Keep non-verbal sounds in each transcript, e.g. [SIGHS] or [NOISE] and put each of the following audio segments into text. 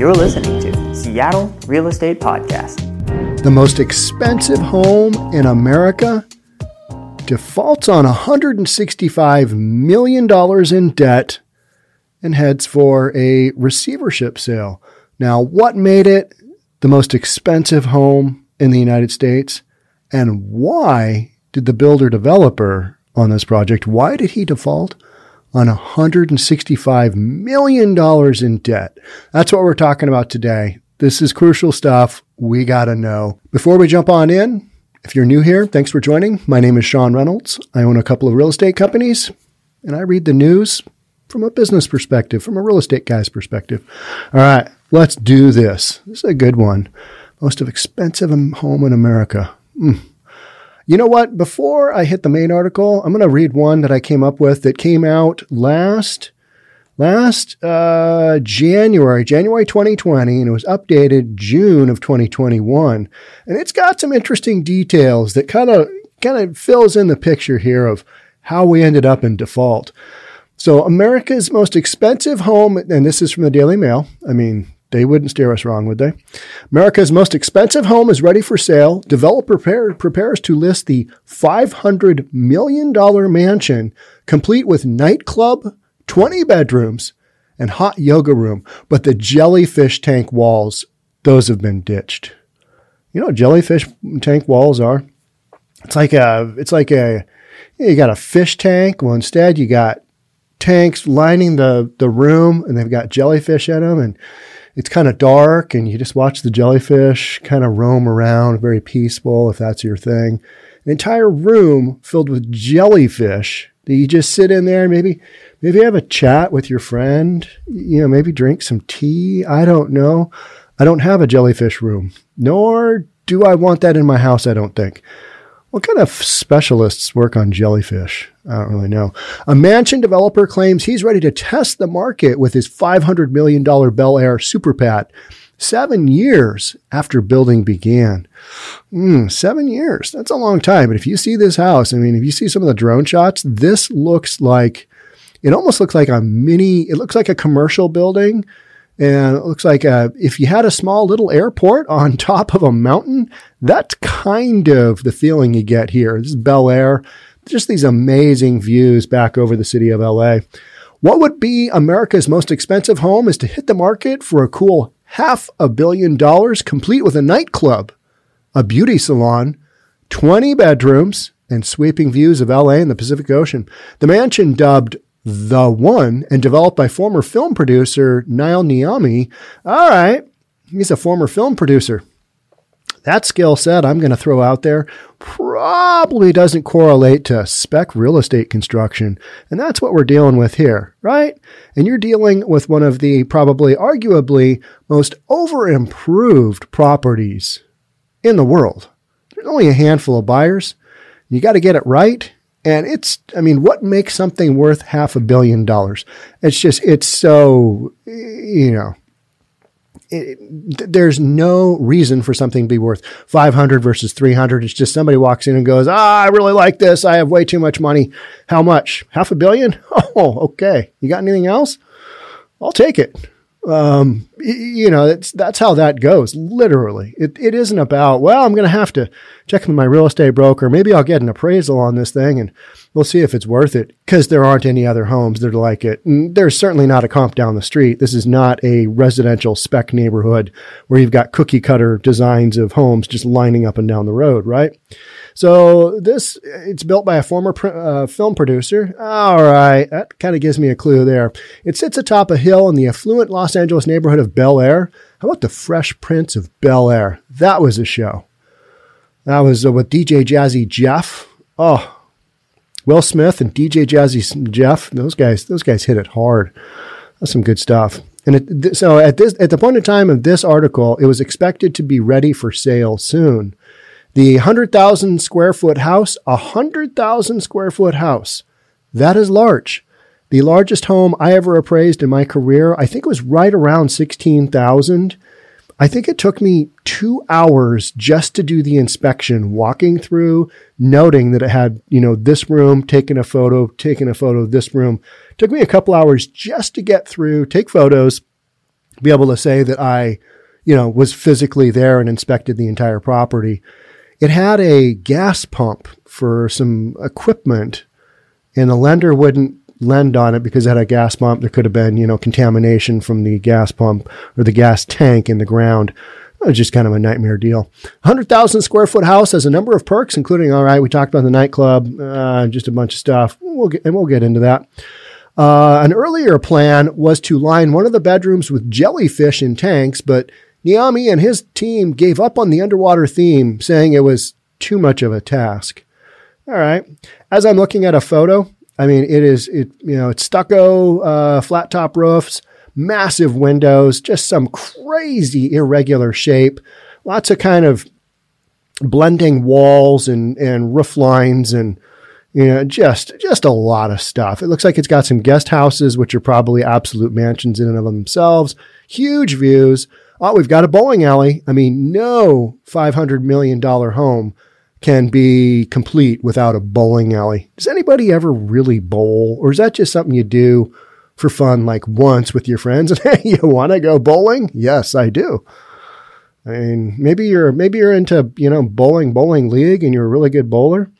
You're listening to Seattle Real Estate Podcast. The most expensive home in America defaults on $165 million in debt and heads for a receivership sale. Now, what made it the most expensive home in the United States? And why did the builder developer on this project, why did he default? On $165 million in debt. That's what we're talking about today. This is crucial stuff. We got to know. Before we jump on in, if you're new here, thanks for joining. My name is Sean Reynolds. I own a couple of real estate companies and I read the news from a business perspective, from a real estate guy's perspective. All right, let's do this. This is a good one. Most expensive home in America. Mm. You know what? Before I hit the main article, I'm going to read one that I came up with that came out last last uh, January, January 2020, and it was updated June of 2021. And it's got some interesting details that kind of kind of fills in the picture here of how we ended up in default. So America's most expensive home, and this is from the Daily Mail. I mean, they wouldn't steer us wrong, would they? America's most expensive home is ready for sale. Developer prepare, prepares to list the $500 million mansion, complete with nightclub, 20 bedrooms, and hot yoga room. But the jellyfish tank walls, those have been ditched. You know what jellyfish tank walls are? It's like a, it's like a, you got a fish tank. Well, instead you got tanks lining the, the room and they've got jellyfish in them. And it's kind of dark and you just watch the jellyfish kind of roam around, very peaceful if that's your thing. An entire room filled with jellyfish that you just sit in there maybe maybe have a chat with your friend, you know, maybe drink some tea. I don't know. I don't have a jellyfish room, nor do I want that in my house, I don't think. What kind of specialists work on jellyfish? I don't really know. A mansion developer claims he's ready to test the market with his $500 million Bel Air Super Pad seven years after building began. Mm, seven years. That's a long time. But if you see this house, I mean, if you see some of the drone shots, this looks like, it almost looks like a mini, it looks like a commercial building and it looks like uh, if you had a small little airport [LAUGHS] on top of a mountain, that's kind of the feeling you get here. This is Bel Air, just these amazing views back over the city of LA. What would be America's most expensive home is to hit the market for a cool half a billion dollars, complete with a nightclub, a beauty salon, 20 bedrooms, and sweeping views of LA and the Pacific Ocean. The mansion dubbed the One and developed by former film producer Nile Niami. All right, he's a former film producer. That skill set I'm going to throw out there probably doesn't correlate to spec real estate construction. And that's what we're dealing with here, right? And you're dealing with one of the probably arguably most over improved properties in the world. There's only a handful of buyers. You got to get it right and it's, I mean, what makes something worth half a billion dollars? It's just, it's so, you know, it, there's no reason for something to be worth 500 versus 300. It's just somebody walks in and goes, Ah, I really like this. I have way too much money. How much? Half a billion? [LAUGHS] Oh, okay. You got anything else? I'll take it um, you know, that's, that's how that goes. Literally, it, it isn't about, well, I'm going to have to check with my real estate broker. Maybe I'll get an appraisal on this thing and we'll see if it's worth it because there aren't any other homes that are like it. And there's certainly not a comp down the street. This is not a residential spec neighborhood where you've got cookie cutter designs of homes just lining up and down the road, right? So this, it's built by a former uh, film producer. All right. That kind of gives me a clue there. It sits atop a hill in the affluent Los Angeles neighborhood of Bel Air. How about the Fresh Prince of Bel Air? That was a show. That was uh, with DJ Jazzy Jeff. Oh, Will Smith and DJ Jazzy Jeff. Those guys, those guys hit it hard. That's some good stuff. And it, so at this, at the point in time of this article, it was expected to be ready for sale soon. The 100,000 square foot house, a 100,000 square foot house. That is large. The largest home I ever appraised in my career, I think it was right around 16,000. I think it took me two hours just to do the inspection, walking through, noting that it had, you know, this room, taking a photo, taking a photo of this room. It took me a couple hours just to get through, take photos, be able to say that I, you know, was physically there and inspected the entire property. It had a gas pump for some equipment, and the lender wouldn't lend on it because it had a gas pump. There could have been, you know, contamination from the gas pump or the gas tank in the ground. It was just kind of a nightmare deal. 100,000 square foot house has a number of perks, including, all right, we talked about the nightclub, uh, just a bunch of stuff. We'll get, and we'll get into that. Uh, an earlier plan was to line one of the bedrooms with jellyfish in tanks, but Niami and his team gave up on the underwater theme, saying it was too much of a task. All right. As I'm looking at a photo, I mean, it is, it, you know, it's stucco, uh, flat top roofs, massive windows, just some crazy irregular shape, lots of kind of blending walls and, and roof lines and, you know, just just a lot of stuff. It looks like it's got some guest houses, which are probably absolute mansions in and of themselves. Huge views. Oh, we've got a bowling alley. I mean, no five hundred million dollar home can be complete without a bowling alley. Does anybody ever really bowl, or is that just something you do for fun, like once with your friends? And [LAUGHS] hey, you want to go bowling? Yes, I do. I mean, maybe you're maybe you're into you know bowling bowling league, and you're a really good bowler.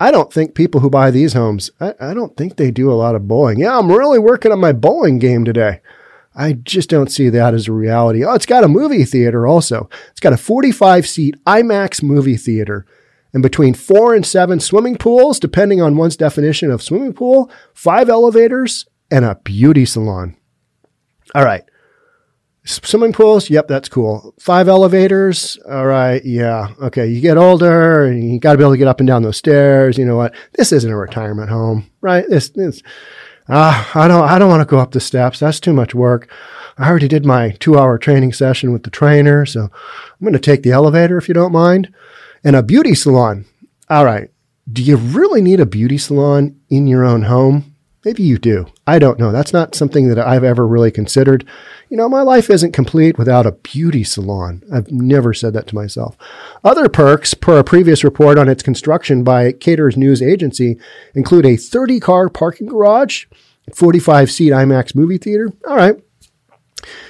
I don't think people who buy these homes, I, I, don't think they do a lot of bowling. Yeah, I'm really working on my bowling game today. I just don't see that as a reality. Oh, it's got a movie theater also. It's got a 45 seat IMAX movie theater and between four and seven swimming pools, depending on one's definition of swimming pool, five elevators, and a beauty salon. All right. Swimming pools, yep, that's cool. Five elevators, all right, yeah, okay. You get older, and you got to be able to get up and down those stairs. You know what? This isn't a retirement home, right? This, this. Ah, I don't, I don't want to go up the steps. That's too much work. I already did my two-hour training session with the trainer, so I'm going to take the elevator if you don't mind. And a beauty salon. All right. Do you really need a beauty salon in your own home? Maybe you do. I don't know. That's not something that I've ever really considered. You know, my life isn't complete without a beauty salon. I've never said that to myself. Other perks, per a previous report on its construction by Cater's news agency, include a 30 car parking garage, 45 seat IMAX movie theater. All right.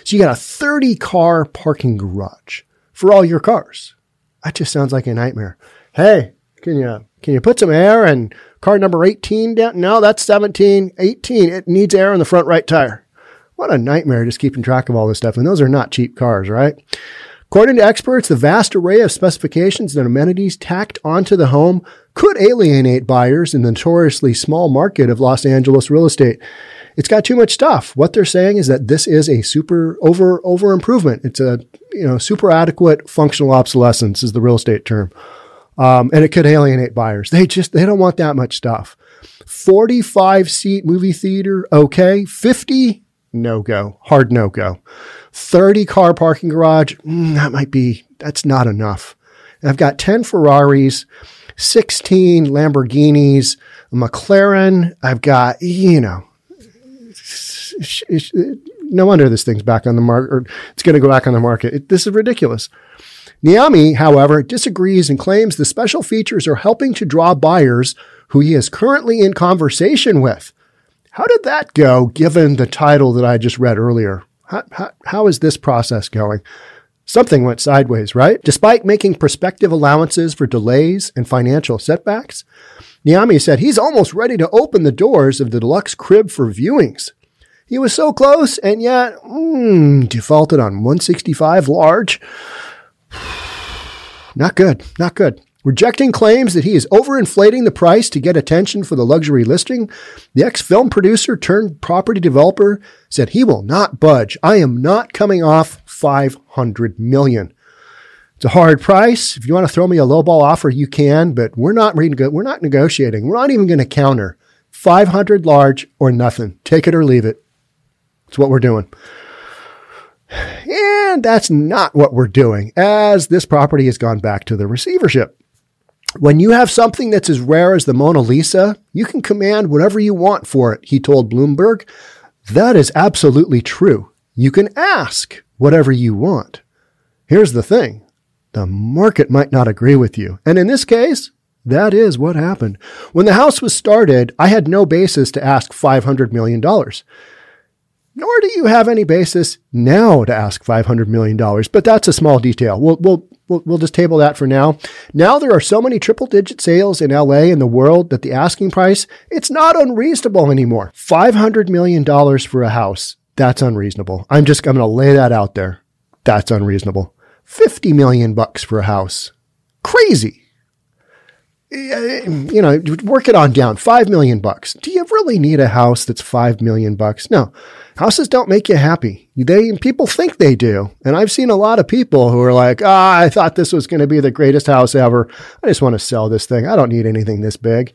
So you got a 30 car parking garage for all your cars. That just sounds like a nightmare. Hey, can you can you put some air in car number 18 down? No, that's 17. 18. It needs air in the front right tire. What a nightmare just keeping track of all this stuff. And those are not cheap cars, right? According to experts, the vast array of specifications and amenities tacked onto the home could alienate buyers in the notoriously small market of Los Angeles real estate. It's got too much stuff. What they're saying is that this is a super over over improvement. It's a you know super adequate functional obsolescence is the real estate term. Um, and it could alienate buyers. They just they don't want that much stuff. 45 seat movie theater, okay. 50, no go, hard no go. 30 car parking garage, mm, that might be, that's not enough. And I've got 10 Ferraris, 16 Lamborghinis, McLaren. I've got, you know, no wonder this thing's back on the market, or it's going to go back on the market. It, this is ridiculous. Niami, however, disagrees and claims the special features are helping to draw buyers who he is currently in conversation with. How did that go, given the title that I just read earlier? How, how, how is this process going? Something went sideways, right? Despite making prospective allowances for delays and financial setbacks, Niami said he's almost ready to open the doors of the deluxe crib for viewings. He was so close and yet mm, defaulted on 165 large. [SIGHS] Not good. Not good. Rejecting claims that he is overinflating the price to get attention for the luxury listing, the ex film producer turned property developer said he will not budge. I am not coming off 500 million. It's a hard price. If you want to throw me a lowball offer, you can, but we're not we're not negotiating. We're not even going to counter. 500 large or nothing. Take it or leave it. It's what we're doing. And that's not what we're doing, as this property has gone back to the receivership. When you have something that's as rare as the Mona Lisa, you can command whatever you want for it, he told Bloomberg. That is absolutely true. You can ask whatever you want. Here's the thing the market might not agree with you. And in this case, that is what happened. When the house was started, I had no basis to ask $500 million. Nor do you have any basis now to ask $500 million. But that's a small detail. We'll, we'll, we'll, we'll just table that for now. Now there are so many triple digit sales in LA and the world that the asking price, it's not unreasonable anymore. $500 million for a house. That's unreasonable. I'm just, I'm going to lay that out there. That's unreasonable. 50 million bucks for a house. Crazy. You know, work it on down. 5 million bucks. Do you really need a house that's 5 million bucks? No. Houses don't make you happy. They people think they do. And I've seen a lot of people who are like, "Ah, I thought this was going to be the greatest house ever. I just want to sell this thing. I don't need anything this big."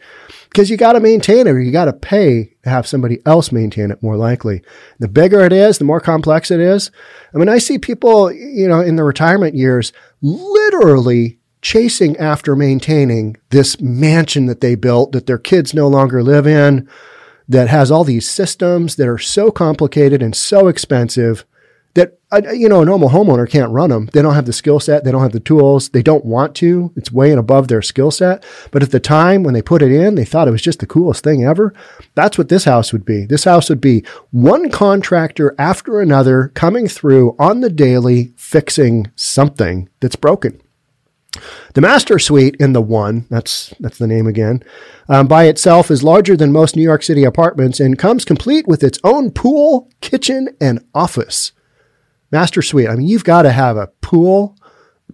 Because you got to maintain it or you got to pay to have somebody else maintain it more likely. The bigger it is, the more complex it is. I mean, I see people, you know, in the retirement years literally chasing after maintaining this mansion that they built that their kids no longer live in that has all these systems that are so complicated and so expensive that uh, you know a normal homeowner can't run them. They don't have the skill set, they don't have the tools, they don't want to. It's way and above their skill set. But at the time when they put it in, they thought it was just the coolest thing ever. That's what this house would be. This house would be one contractor after another coming through on the daily fixing something that's broken. The master suite in the one, that's, that's the name again, um, by itself is larger than most New York City apartments and comes complete with its own pool, kitchen, and office. Master suite. I mean, you've got to have a pool.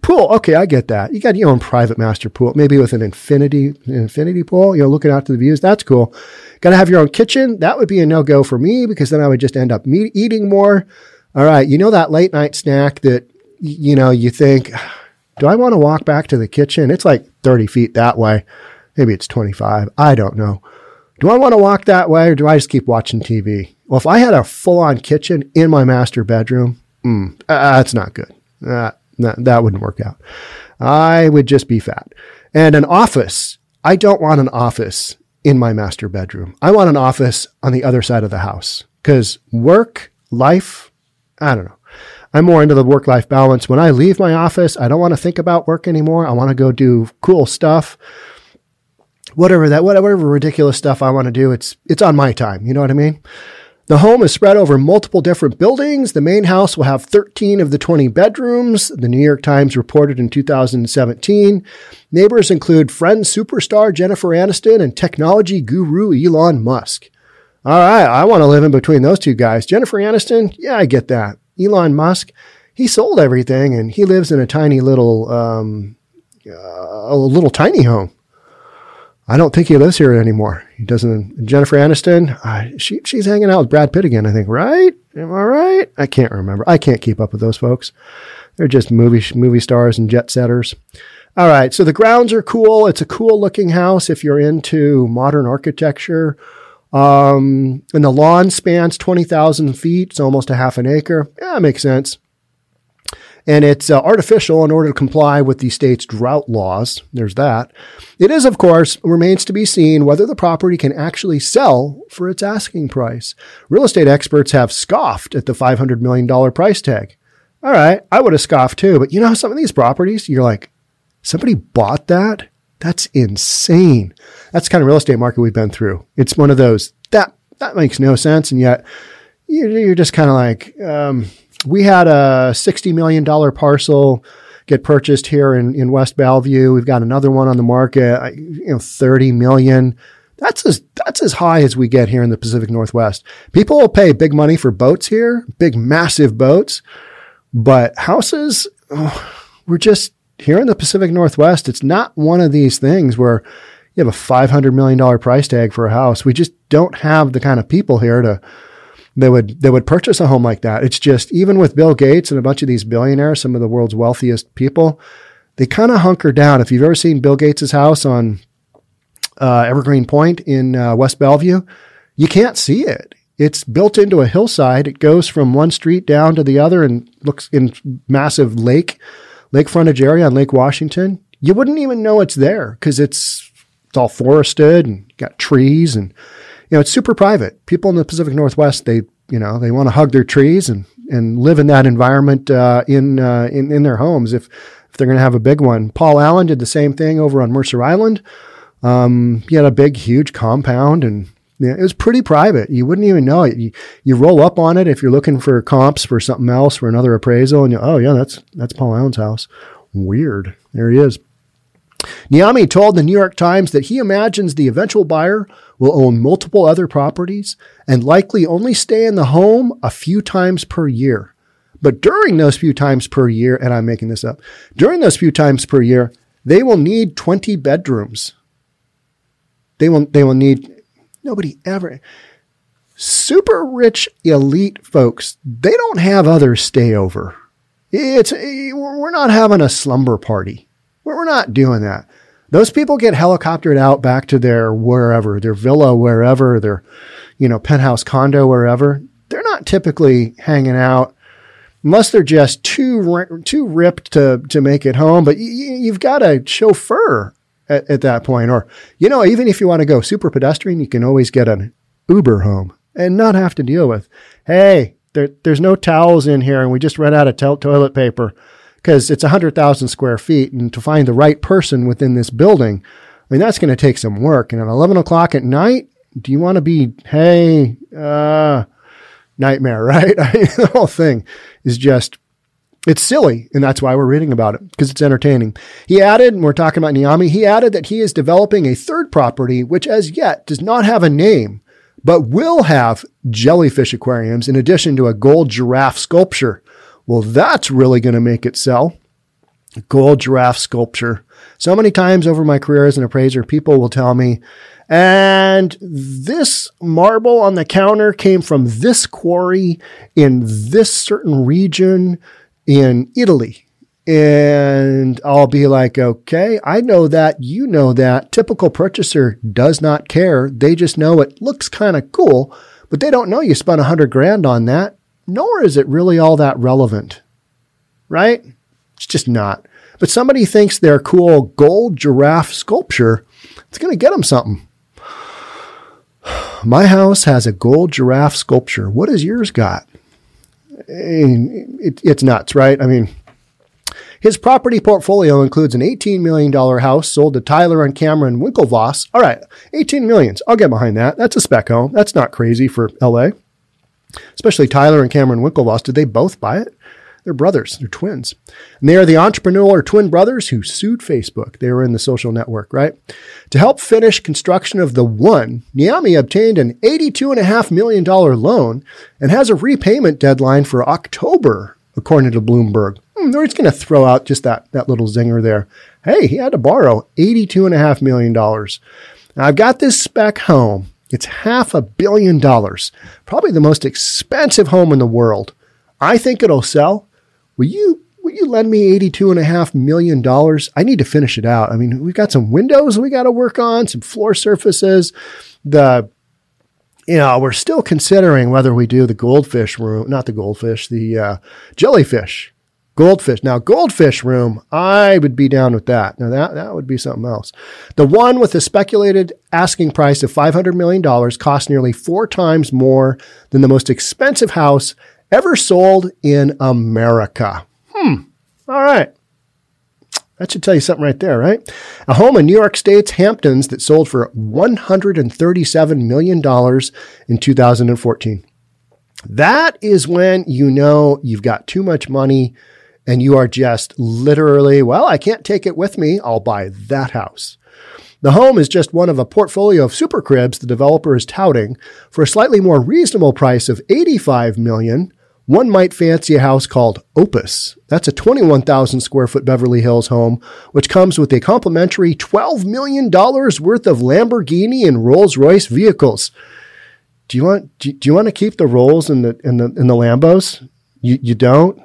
Pool, okay, I get that. You got your own private master pool, maybe with an infinity, an infinity pool, you know, looking out to the views. That's cool. Got to have your own kitchen. That would be a no go for me because then I would just end up eating more. All right. You know, that late night snack that, you know, you think, do I want to walk back to the kitchen? It's like 30 feet that way. Maybe it's 25. I don't know. Do I want to walk that way or do I just keep watching TV? Well, if I had a full on kitchen in my master bedroom, mm, uh, that's not good. Uh, that, that wouldn't work out. I would just be fat. And an office. I don't want an office in my master bedroom. I want an office on the other side of the house because work, life, I don't know. I'm more into the work life balance. When I leave my office, I don't want to think about work anymore. I want to go do cool stuff. Whatever that, whatever ridiculous stuff I want to do, it's, it's on my time. You know what I mean? The home is spread over multiple different buildings. The main house will have 13 of the 20 bedrooms, the New York Times reported in 2017. Neighbors include friend superstar Jennifer Aniston and technology guru Elon Musk. All right, I want to live in between those two guys. Jennifer Aniston, yeah, I get that. Elon Musk, he sold everything and he lives in a tiny little, um, uh, a little tiny home. I don't think he lives here anymore. He doesn't. Jennifer Aniston, uh, she she's hanging out with Brad Pitt again. I think, right? Am I right? I can't remember. I can't keep up with those folks. They're just movie movie stars and jet setters. All right, so the grounds are cool. It's a cool looking house if you're into modern architecture. Um, and the lawn spans 20,000 feet. It's almost a half an acre. Yeah, makes sense. And it's uh, artificial in order to comply with the state's drought laws. There's that. It is, of course, remains to be seen whether the property can actually sell for its asking price. Real estate experts have scoffed at the $500 million price tag. All right, I would have scoffed too, but you know, some of these properties, you're like, somebody bought that? That's insane. That's kind of real estate market we've been through. It's one of those that that makes no sense, and yet you're just kind of like, um, we had a sixty million dollar parcel get purchased here in, in West Bellevue. We've got another one on the market, you know, thirty million. That's as that's as high as we get here in the Pacific Northwest. People will pay big money for boats here, big massive boats, but houses, oh, we're just here in the Pacific Northwest, it's not one of these things where you have a $500 million price tag for a house. We just don't have the kind of people here to, that would, that would purchase a home like that. It's just, even with Bill Gates and a bunch of these billionaires, some of the world's wealthiest people, they kind of hunker down. If you've ever seen Bill Gates' house on uh, Evergreen Point in uh, West Bellevue, you can't see it. It's built into a hillside. It goes from one street down to the other and looks in massive lake lake frontage area on Lake Washington, you wouldn't even know it's there because it's it's all forested and got trees and you know it's super private. People in the Pacific Northwest they you know they want to hug their trees and and live in that environment uh, in, uh, in in their homes if if they're going to have a big one. Paul Allen did the same thing over on Mercer Island. Um, he had a big, huge compound and Yeah, it was pretty private. You wouldn't even know it. You, you roll up on it if you're looking for comps for something else for another appraisal, and you oh yeah, that's that's Paul Allen's house. Weird. There he is. Niami told the New York Times that he imagines the eventual buyer will own multiple other properties and likely only stay in the home a few times per year. But during those few times per year, and I'm making this up, during those few times per year, they will need 20 bedrooms. They will, they will need, nobody ever, super rich elite folks, they don't have others stay over. It's, we're not having a slumber party. We're not doing that. Those people get helicoptered out back to their wherever, their villa, wherever, their, you know, penthouse condo, wherever. They're not typically hanging out unless they're just too too ripped to to make it home. But you, have got a chauffeur at, at, that point, or you know, even if you want to go super pedestrian, you can always get an Uber home and not have to deal with, hey, there, there's no towels in here, and we just ran out of to- toilet paper because it's 100,000 square feet. And to find the right person within this building, I mean, that's going to take some work. And at 11 o'clock at night, do you want to be, hey, uh, nightmare, [LAUGHS] right? I mean, the whole thing is just, it's silly. And that's why we're reading about it because it's entertaining. He added, and we're talking about Niami, he added that he is developing a third property, which as yet does not have a name, but will have jellyfish aquariums in addition to a gold giraffe sculpture well, that's really going to make it sell. Gold giraffe sculpture. So many times over my career as an appraiser, people will tell me, and this marble on the counter came from this quarry in this certain region in Italy. And I'll be like, okay, I know that. You know that. Typical purchaser does not care. They just know it looks kind of cool, but they don't know you spent a hundred grand on that nor is it really all that relevant, right? It's just not. But somebody thinks their cool gold giraffe sculpture, it's going to get them something. [SIGHS] My house has a gold giraffe sculpture. What has yours got? It, it's nuts, right? I mean, his property portfolio includes an $18 million house sold to Tyler and Cameron Winklevoss. All right, 18 millions. I'll get behind that. That's a spec home. That's not crazy for LA especially Tyler and Cameron Winklevoss, did they both buy it? They're brothers. They're twins. And they are the entrepreneurial twin brothers who sued Facebook. They were in the social network, right? To help finish construction of the one, Niami obtained an $82.5 million loan and has a repayment deadline for October, according to Bloomberg. Hmm, they're just going to throw out just that, that little zinger there. Hey, he had to borrow $82.5 million. Now, I've got this spec home it's half a billion dollars, probably the most expensive home in the world. I think it'll sell. Will you will you lend me eighty-two and a half million dollars? I need to finish it out. I mean, we've got some windows we got to work on, some floor surfaces. The you know, we're still considering whether we do the goldfish room, not the goldfish, the uh, jellyfish Goldfish. Now, Goldfish Room, I would be down with that. Now, that, that would be something else. The one with the speculated asking price of $500 million cost nearly four times more than the most expensive house ever sold in America. Hmm. All right. That should tell you something right there, right? A home in New York State's Hamptons that sold for $137 million in 2014. That is when you know you've got too much money and you are just literally, well, I can't take it with me. I'll buy that house. The home is just one of a portfolio of super cribs the developer is touting for a slightly more reasonable price of 85 million. One might fancy a house called Opus. That's a 21,000 square foot Beverly Hills home, which comes with a complimentary $12 million worth of Lamborghini and Rolls Royce vehicles. Do you want, do, you want to keep the Rolls and the, and the, and the Lambos? You, you don't?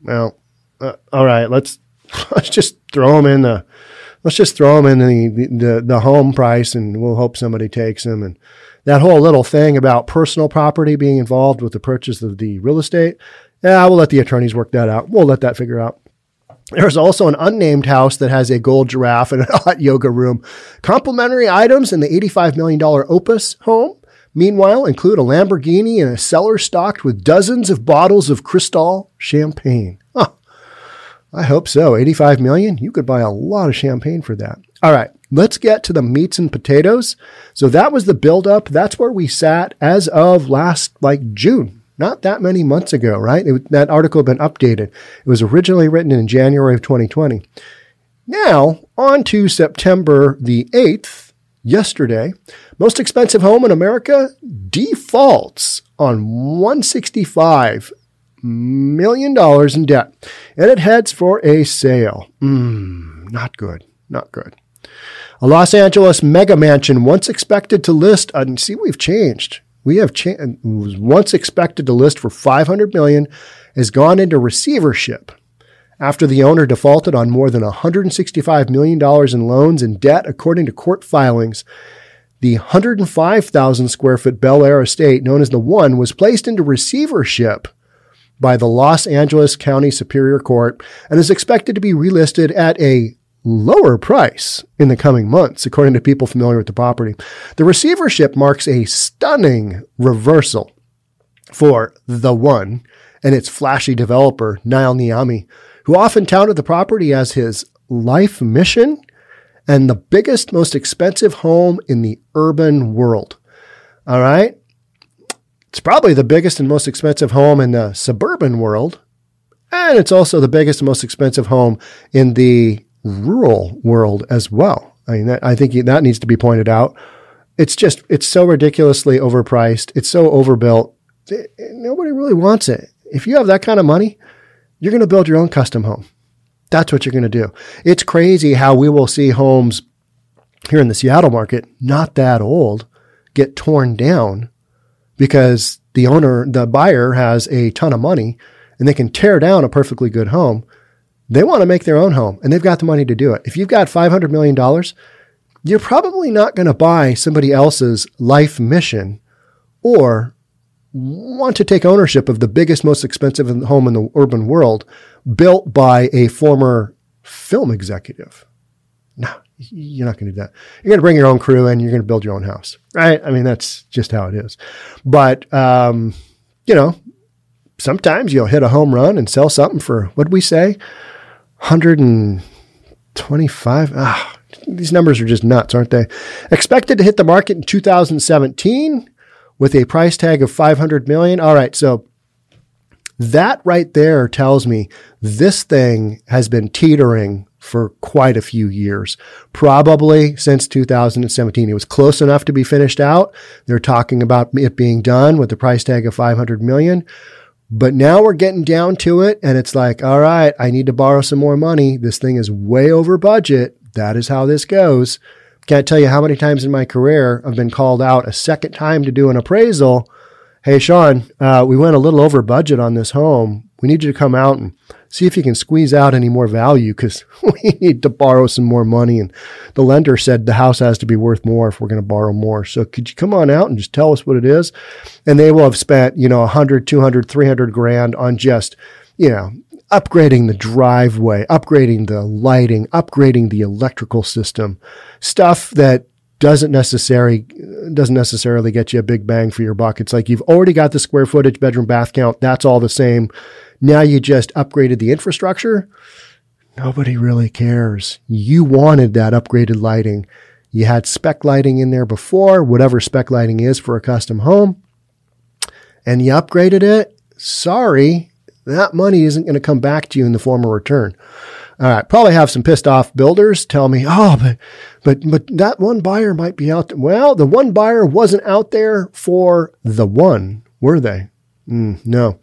Well, uh, all right, let's [LAUGHS] let's just throw them in the let's just throw them in the, the the home price, and we'll hope somebody takes them. And that whole little thing about personal property being involved with the purchase of the real estate, yeah, we'll let the attorneys work that out. We'll let that figure out. There's also an unnamed house that has a gold giraffe and a [LAUGHS] hot yoga room. Complimentary items in the $85 million Opus home meanwhile, include a Lamborghini and a cellar stocked with dozens of bottles of Cristal champagne. Huh. I hope so. 85 million? You could buy a lot of champagne for that. All right, let's get to the meats and potatoes. So that was the buildup. That's where we sat as of last like June, not that many months ago, right? It, that article had been updated. It was originally written in January of 2020. Now, on to September the 8th, yesterday, most expensive home in America defaults on 165 million dollars in debt, and it heads for a sale. Mm, not good. Not good. A Los Angeles mega mansion once expected to list, and see, we've changed. We have changed. Was once expected to list for 500 million, has gone into receivership after the owner defaulted on more than 165 million dollars in loans and debt, according to court filings. The 105,000 square foot Bel Air estate, known as the One, was placed into receivership by the Los Angeles County Superior Court and is expected to be relisted at a lower price in the coming months, according to people familiar with the property. The receivership marks a stunning reversal for the one and its flashy developer, Nile Niami, who often touted the property as his life mission and the biggest, most expensive home in the urban world. All right. It's probably the biggest and most expensive home in the suburban world. And it's also the biggest and most expensive home in the rural world as well. I mean, that, I think that needs to be pointed out. It's just, it's so ridiculously overpriced. It's so overbuilt. Nobody really wants it. If you have that kind of money, you're going to build your own custom home. That's what you're going to do. It's crazy how we will see homes here in the Seattle market, not that old, get torn down because the owner, the buyer has a ton of money and they can tear down a perfectly good home. They want to make their own home and they've got the money to do it. If you've got $500 million, you're probably not going to buy somebody else's life mission or want to take ownership of the biggest, most expensive home in the urban world built by a former film executive. No, you're not going to do that. You're going to bring your own crew and You're going to build your own house, right? I mean, that's just how it is. But, um, you know, sometimes you'll hit a home run and sell something for, what we say? 125. Ah, these numbers are just nuts, aren't they? Expected to hit the market in 2017 with a price tag of 500 million. All right. So that right there tells me this thing has been teetering for quite a few years, probably since 2017. It was close enough to be finished out. They're talking about it being done with the price tag of 500 million. But now we're getting down to it and it's like, all right, I need to borrow some more money. This thing is way over budget. That is how this goes. Can't tell you how many times in my career I've been called out a second time to do an appraisal. Hey, Sean, uh, we went a little over budget on this home. We need you to come out and see if you can squeeze out any more value because [LAUGHS] we need to borrow some more money. And the lender said the house has to be worth more if we're going to borrow more. So could you come on out and just tell us what it is? And they will have spent, you know, 100, 200, 300 grand on just, you know, upgrading the driveway, upgrading the lighting, upgrading the electrical system, stuff that doesn't necessarily doesn't necessarily get you a big bang for your buck. It's like you've already got the square footage, bedroom, bath count. That's all the same. Now you just upgraded the infrastructure. Nobody really cares. You wanted that upgraded lighting. You had spec lighting in there before, whatever spec lighting is for a custom home, and you upgraded it. Sorry, that money isn't going to come back to you in the form of return. All right, probably have some pissed off builders tell me, "Oh, but but but that one buyer might be out there." Well, the one buyer wasn't out there for the one, were they? Mm, no.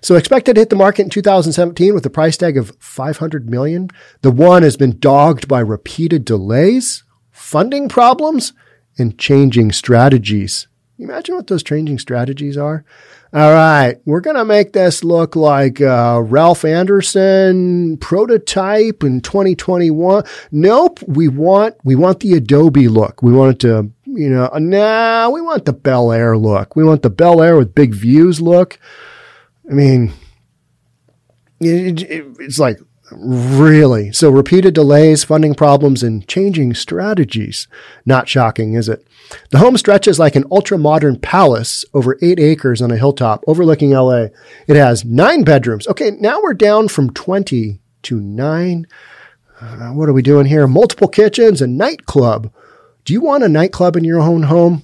So expected to hit the market in 2017 with a price tag of 500 million. The one has been dogged by repeated delays, funding problems, and changing strategies. Imagine what those changing strategies are. All right, we're going to make this look like uh, Ralph Anderson prototype in 2021. Nope, we want we want the Adobe look. We want it to, you know, nah, we want the Bel Air look. We want the Bel Air with big views look. I mean, it, it, it's like Really? So repeated delays, funding problems, and changing strategies. Not shocking, is it? The home stretches like an ultra modern palace over eight acres on a hilltop overlooking LA. It has nine bedrooms. Okay, now we're down from 20 to nine. uh, what are we doing here? Multiple kitchens, a nightclub. Do you want a nightclub in your own home?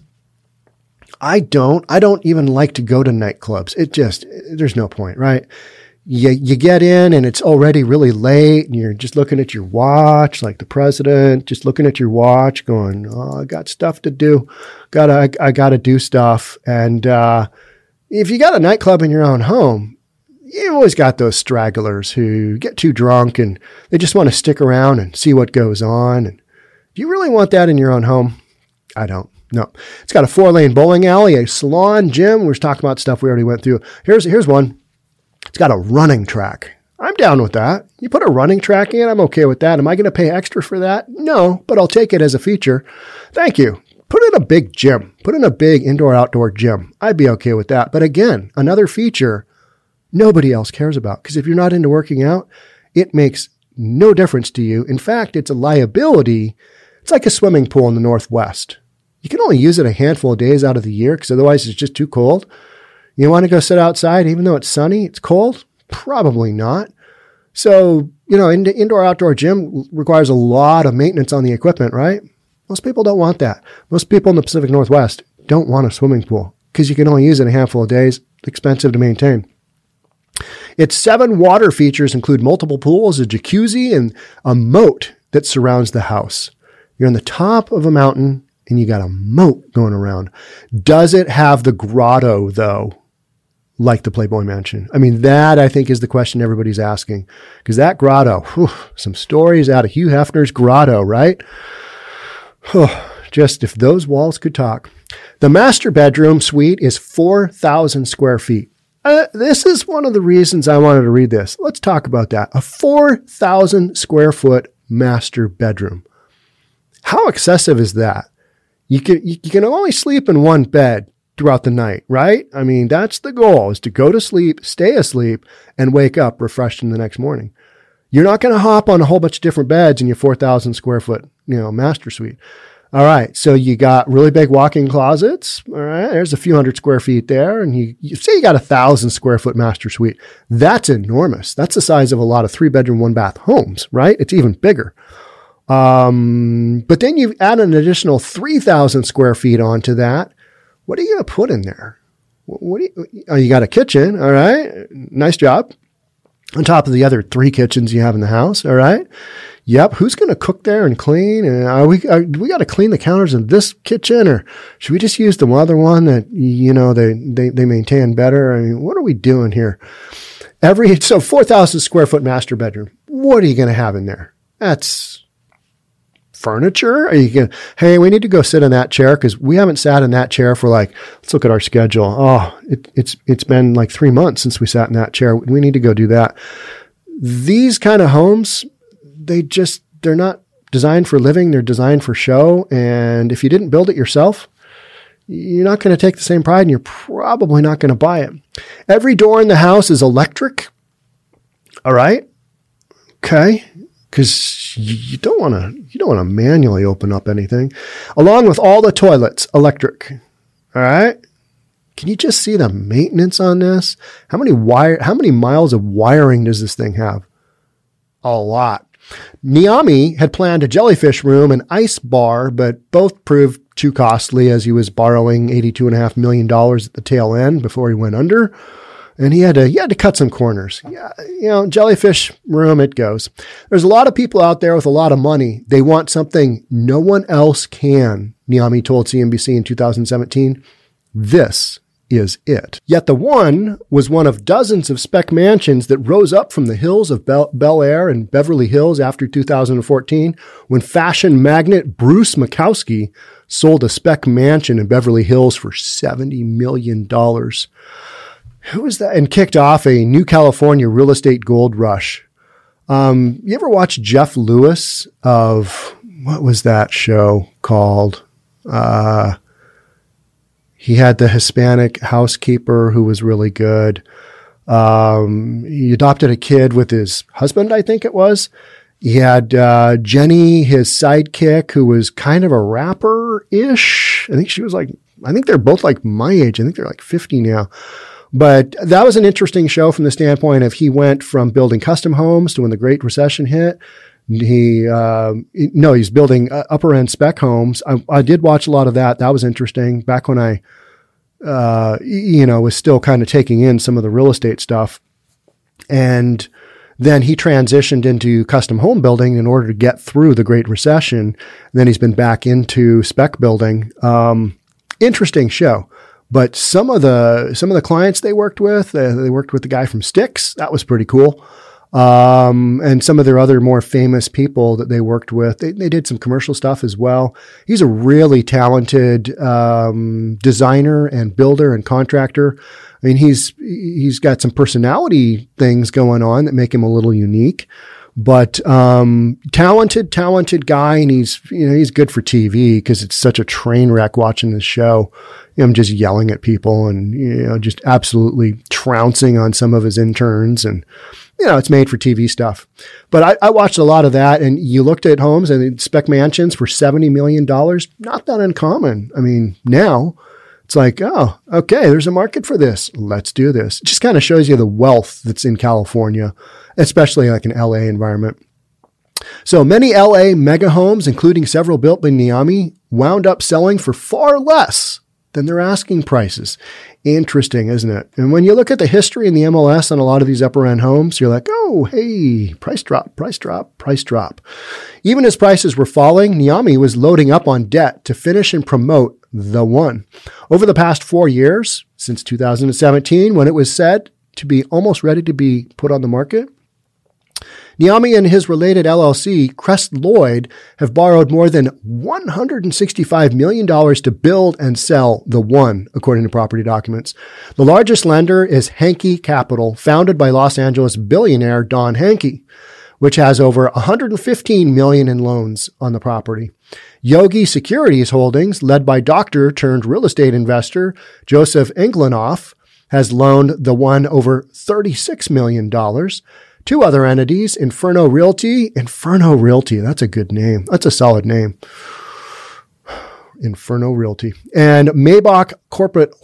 I don't. I don't even like to go to nightclubs. It just, there's no point, right? You, you get in and it's already really late and you're just looking at your watch, like the president, just looking at your watch going, Oh, I got stuff to do. Gotta, I, I gotta do stuff. And, uh, if you got a nightclub in your own home, you always got those stragglers who get too drunk and they just want to stick around and see what goes on. And do you really want that in your own home? I don't. No. It's got a four lane bowling alley, a salon, gym. We're talking about stuff we already went through. Here's, here's one. It's got a running track. I'm down with that. You put a running track in, I'm okay with that. Am I going to pay extra for that? No, but I'll take it as a feature. Thank you. Put in a big gym. Put in a big indoor outdoor gym. I'd be okay with that. But again, another feature nobody else cares about. Because if you're not into working out, it makes no difference to you. In fact, it's a liability. It's like a swimming pool in the Northwest. You can only use it a handful of days out of the year because otherwise it's just too cold. You want to go sit outside even though it's sunny, it's cold? Probably not. So, you know, in, indoor outdoor gym requires a lot of maintenance on the equipment, right? Most people don't want that. Most people in the Pacific Northwest don't want a swimming pool because you can only use it a handful of days, expensive to maintain. Its seven water features include multiple pools, a jacuzzi, and a moat that surrounds the house. You're on the top of a mountain and you got a moat going around. Does it have the grotto though? Like the Playboy Mansion. I mean, that I think is the question everybody's asking. Because that grotto, whew, some stories out of Hugh Hefner's grotto, right? just if those walls could talk. The master bedroom suite is 4,000 square feet. Uh, this is one of the reasons I wanted to read this. Let's talk about that. A 4,000 square foot master bedroom. How excessive is that? You can, you can only sleep in one bed throughout the night, right? I mean, that's the goal is to go to sleep, stay asleep and wake up refreshed in the next morning. You're not going to hop on a whole bunch of different beds in your 4,000 square foot, you know, master suite. All right. So you got really big walk-in closets. All right. There's a few hundred square feet there. And you, you say you got a thousand square foot master suite. That's enormous. That's the size of a lot of three bedroom, one bath homes, right? It's even bigger. Um, but then you add an additional 3,000 square feet onto that. What are you going to put in there? What do you, oh, you got a kitchen. All right. Nice job. On top of the other three kitchens you have in the house. All right. Yep. Who's going to cook there and clean? And are we, are, we got to clean the counters in this kitchen or should we just use the other one that, you know, they, they, they maintain better? I mean, what are we doing here? Every, so 4,000 square foot master bedroom. What are you going to have in there? That's furniture. Are you going hey, we need to go sit in that chair because we haven't sat in that chair for like, let's look at our schedule. Oh, it, it's, it's been like three months since we sat in that chair. We need to go do that. These kind of homes, they just, they're not designed for living. They're designed for show. And if you didn't build it yourself, you're not going to take the same pride and you're probably not going to buy it. Every door in the house is electric. All right. Okay. Cause you don't want to, you don't want to manually open up anything along with all the toilets electric. All right. Can you just see the maintenance on this? How many wire, how many miles of wiring does this thing have? A lot. Niami had planned a jellyfish room and ice bar, but both proved too costly as he was borrowing $82.5 million at the tail end before he went under. And he had to, he had to cut some corners. Yeah, you know, jellyfish room, it goes. There's a lot of people out there with a lot of money. They want something no one else can, Niami told CNBC in 2017. This is it. Yet the one was one of dozens of spec mansions that rose up from the hills of Bel, Bel Air and Beverly Hills after 2014 when fashion magnate Bruce Makowsky sold a spec mansion in Beverly Hills for $70 million. Who was that? And kicked off a new California real estate gold rush. Um, you ever watch Jeff Lewis of what was that show called? Uh, he had the Hispanic housekeeper who was really good. Um, he adopted a kid with his husband, I think it was. He had uh, Jenny, his sidekick, who was kind of a rapper ish. I think she was like, I think they're both like my age. I think they're like 50 now. But that was an interesting show from the standpoint of he went from building custom homes to when the Great Recession hit. He, uh, no, he's building upper end spec homes. I, I, did watch a lot of that. That was interesting back when I, uh, you know, was still kind of taking in some of the real estate stuff. And then he transitioned into custom home building in order to get through the Great Recession. Then he's been back into spec building. Um, interesting show. But some of the some of the clients they worked with, they worked with the guy from Styx. That was pretty cool. Um, and some of their other more famous people that they worked with. They, they did some commercial stuff as well. He's a really talented um, designer and builder and contractor. I mean, he's he's got some personality things going on that make him a little unique but um, talented, talented guy, and he's you know he's good for TV because it's such a train wreck watching this show. I'm just yelling at people and you know just absolutely trouncing on some of his interns, and you know it's made for TV stuff. But I, I watched a lot of that, and you looked at homes and spec mansions for seventy million dollars. Not that uncommon. I mean, now it's like, oh, okay, there's a market for this. Let's do this. It just kind of shows you the wealth that's in California, especially like an LA environment. So many LA mega homes, including several built by Niami, wound up selling for far less than their asking prices. Interesting, isn't it? And when you look at the history in the MLS on a lot of these upper end homes, you're like, oh, hey, price drop, price drop, price drop. Even as prices were falling, Niami was loading up on debt to finish and promote the one. Over the past four years, since 2017, when it was said to be almost ready to be put on the market, Niami and his related LLC, Crestlloyd, have borrowed more than $165 million to build and sell the one, according to property documents. The largest lender is Hankey Capital, founded by Los Angeles billionaire Don Hankey, which has over 115 million in loans on the property. Yogi Securities Holdings, led by doctor turned real estate investor Joseph Englanoff, has loaned the one over $36 million. Two other entities, Inferno Realty, Inferno Realty, that's a good name. That's a solid name. [SIGHS] Inferno Realty and Maybach Corporate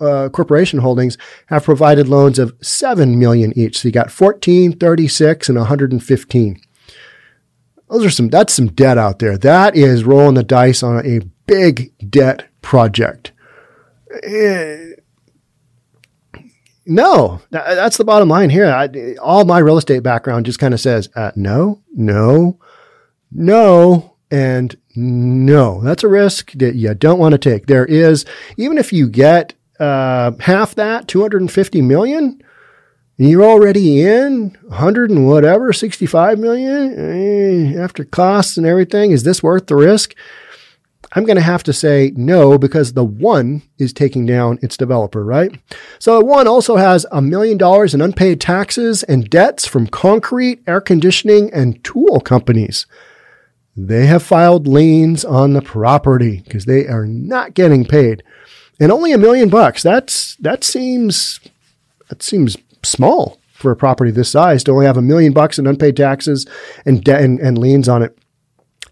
uh, Corporation Holdings have provided loans of 7 million each. So you got 14, 36 and 115. Those are some that's some debt out there. That is rolling the dice on a big debt project. Eh, no, that's the bottom line here. I, all my real estate background just kind of says uh, no, no, no, and no. That's a risk that you don't want to take. There is, even if you get uh, half that, 250 million, you're already in 100 and whatever, 65 million eh, after costs and everything. Is this worth the risk? I'm going to have to say no because the one is taking down its developer, right? So the one also has a million dollars in unpaid taxes and debts from concrete, air conditioning, and tool companies. They have filed liens on the property because they are not getting paid. And only a million bucks. That's, that seems, that seems small for a property this size to only have a million bucks in unpaid taxes and, de- and, and liens on it.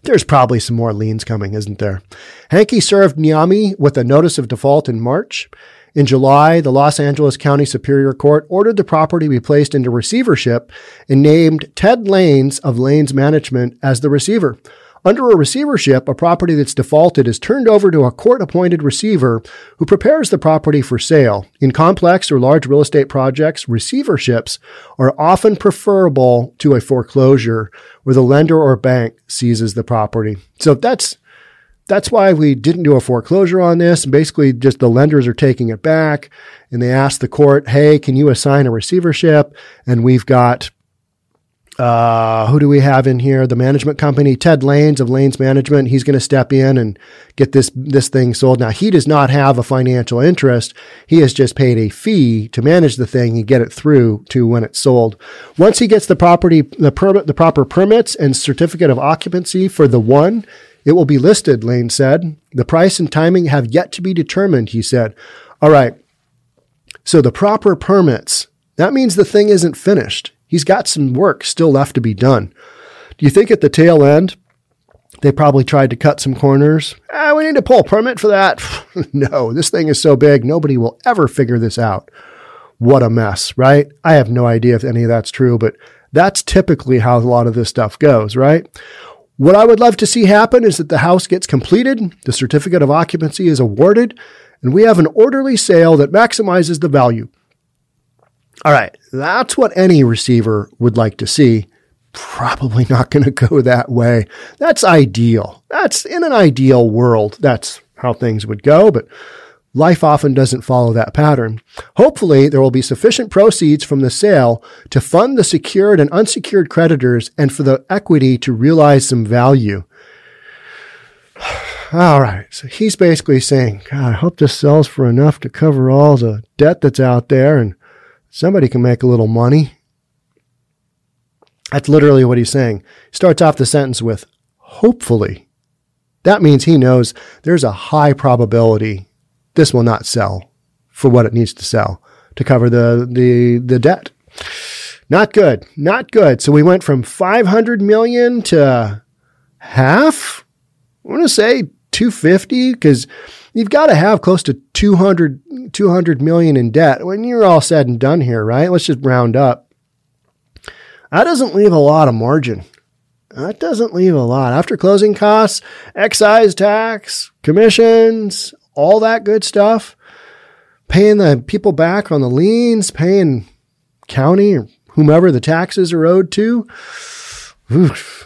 There's probably some more liens coming, isn't there? Hankey served Niami with a notice of default in March. In July, the Los Angeles County Superior Court ordered the property be placed into receivership and named Ted Lanes of Lanes Management as the receiver. Under a receivership, a property that's defaulted is turned over to a court appointed receiver who prepares the property for sale. In complex or large real estate projects, receiverships are often preferable to a foreclosure where the lender or bank seizes the property. So that's that's why we didn't do a foreclosure on this. Basically, just the lenders are taking it back and they ask the court, hey, can you assign a receivership? And we've got uh, who do we have in here? The management company, Ted Lanes of Lanes Management. He's going to step in and get this this thing sold. Now he does not have a financial interest. He has just paid a fee to manage the thing and get it through to when it's sold. Once he gets the property, the permit, the proper permits and certificate of occupancy for the one, it will be listed. Lane said. The price and timing have yet to be determined. He said. All right. So the proper permits. That means the thing isn't finished. He's got some work still left to be done. Do you think at the tail end, they probably tried to cut some corners? Ah, we need to pull a permit for that. [LAUGHS] no, this thing is so big, nobody will ever figure this out. what a mess, right? I have no idea if any of that's true, but that's typically how a lot of this stuff goes, right? What I would love to see happen is that the house gets completed, the certificate of occupancy is awarded, and we have an orderly sale that maximizes the value. All right, that's what any receiver would like to see. Probably not going to go that way. That's ideal. That's in an ideal world. That's how things would go, but life often doesn't follow that pattern. Hopefully, there will be sufficient proceeds from the sale to fund the secured and unsecured creditors and for the equity to realize some value. [SIGHS] All right. So he's basically saying, God, I hope this sells for enough to cover all the debt that's out there and somebody can make a little money. That's literally what he's saying. He starts off the sentence with, hopefully. That means he knows there's a high probability this will not sell for what it needs to sell to cover the, the, the debt. Not good. Not good. So we went from 500 million to half. I want to say 250 because you've got to have close to 200, 200 million in debt when you're all said and done here, right? Let's just round up. That doesn't leave a lot of margin. That doesn't leave a lot. After closing costs, excise tax, commissions, all that good stuff, paying the people back on the liens, paying county or whomever the taxes are owed to. Oof.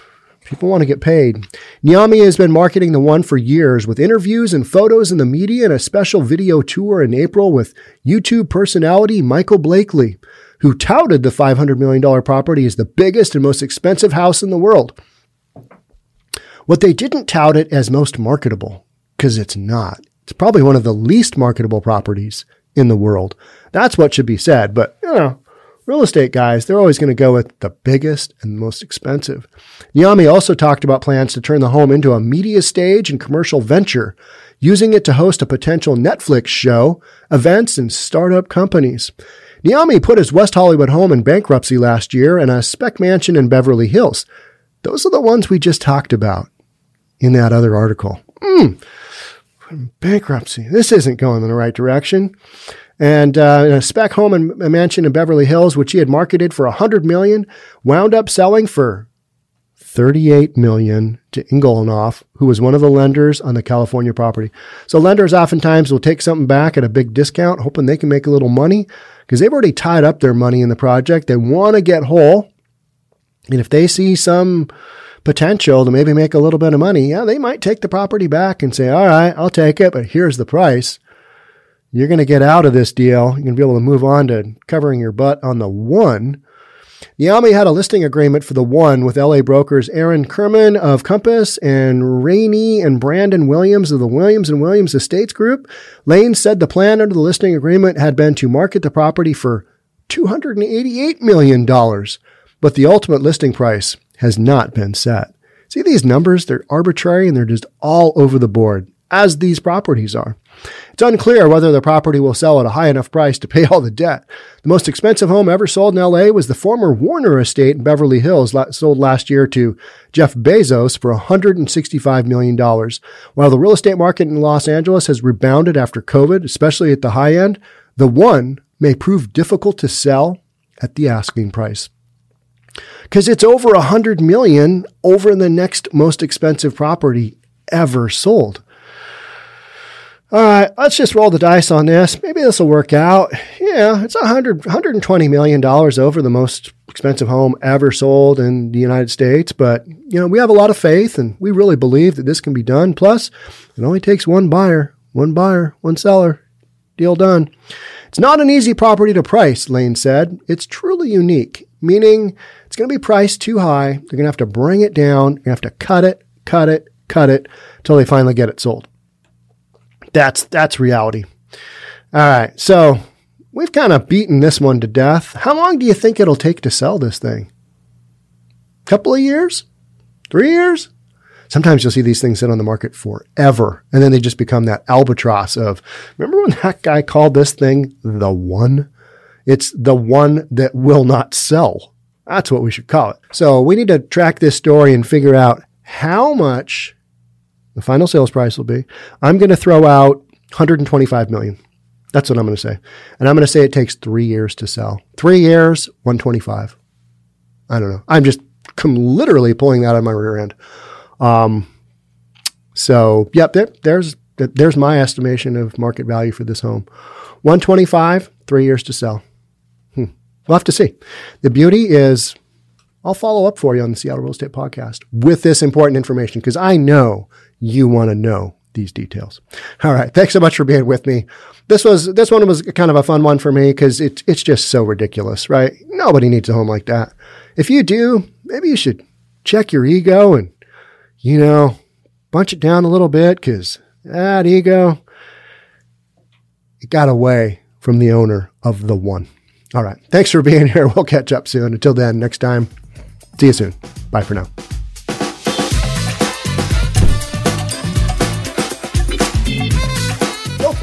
People want to get paid. Niami has been marketing the one for years with interviews and photos in the media and a special video tour in April with YouTube personality Michael Blakely, who touted the $500 million property as the biggest and most expensive house in the world. What they didn't tout it as most marketable, because it's not. It's probably one of the least marketable properties in the world. That's what should be said, but you know, real estate guys, they're always going to go with the biggest and most expensive. Niami also talked about plans to turn the home into a media stage and commercial venture, using it to host a potential Netflix show, events, and startup companies. Niami put his West Hollywood home in bankruptcy last year and a spec mansion in Beverly Hills. Those are the ones we just talked about in that other article. Mm, bankruptcy. This isn't going in the right direction and uh, a spec home and a mansion in Beverly Hills, which he had marketed for 100 million, wound up selling for 38 million to Englanoff, who was one of the lenders on the California property. So lenders oftentimes will take something back at a big discount, hoping they can make a little money because they've already tied up their money in the project. They want to get whole. And if they see some potential to maybe make a little bit of money, yeah, they might take the property back and say, all right, I'll take it, but here's the price you're going to get out of this deal. You're going to be able to move on to covering your butt on the one. Niami had a listing agreement for the one with LA brokers Aaron Kirman of Compass and Rayni and Branden Williams of the Williams and Williams Estates Group. Lane said the plan under the listing agreement had been to market the property for $288 million, but the ultimate listing price has not been set. See these numbers? They're arbitrary and they're just all over the board, as these properties are. It's unclear whether the property will sell at a high enough price to pay all the debt. The most expensive home ever sold in LA was the former Warner estate in Beverly Hills, sold last year to Jeff Bezos for $165 million. While the real estate market in Los Angeles has rebounded after COVID, especially at the high end, the one may prove difficult to sell at the asking price because it's over a hundred million over the next most expensive property ever sold all right, let's just roll the dice on this. Maybe this will work out. Yeah, it's 100, $120 million over the most expensive home ever sold in the United States. But, you know, we have a lot of faith and we really believe that this can be done. Plus, it only takes one buyer, one buyer, one seller. Deal done. It's not an easy property to price, Lane said. It's truly unique, meaning it's going to be priced too high. They're going to have to bring it down. To have to cut it, cut it, cut it until they finally get it sold. That's that's reality. All right. So we've kind of beaten this one to death. How long do you think it'll take to sell this thing? A couple of years? Three years? Sometimes you'll see these things sit on the market forever, and then they just become that albatross of. Remember when that guy called this thing the one? It's the one that will not sell. That's what we should call it. So we need to track this story and figure out how much the final sales price will be. I'm going to throw out 125 million. That's what I'm going to say. And I'm going to say it takes three years to sell. Three years, 125. I don't know. I'm just I'm literally pulling that of my rear end. Um, so, yep, there, there's there's my estimation of market value for this home. 125, three years to sell. Hmm. We'll have to see. The beauty is, I'll follow up for you on the Seattle Real Estate Podcast with this important information because I know you want to know these details. All right. Thanks so much for being with me. This was this one was kind of a fun one for me because it, it's just so ridiculous, right? Nobody needs a home like that. If you do, maybe you should check your ego and, you know, bunch it down a little bit because that ego, it got away from the owner of the one. All right. Thanks for being here. [LAUGHS] We'll catch up soon. Until then, next time, see you soon. Bye for now.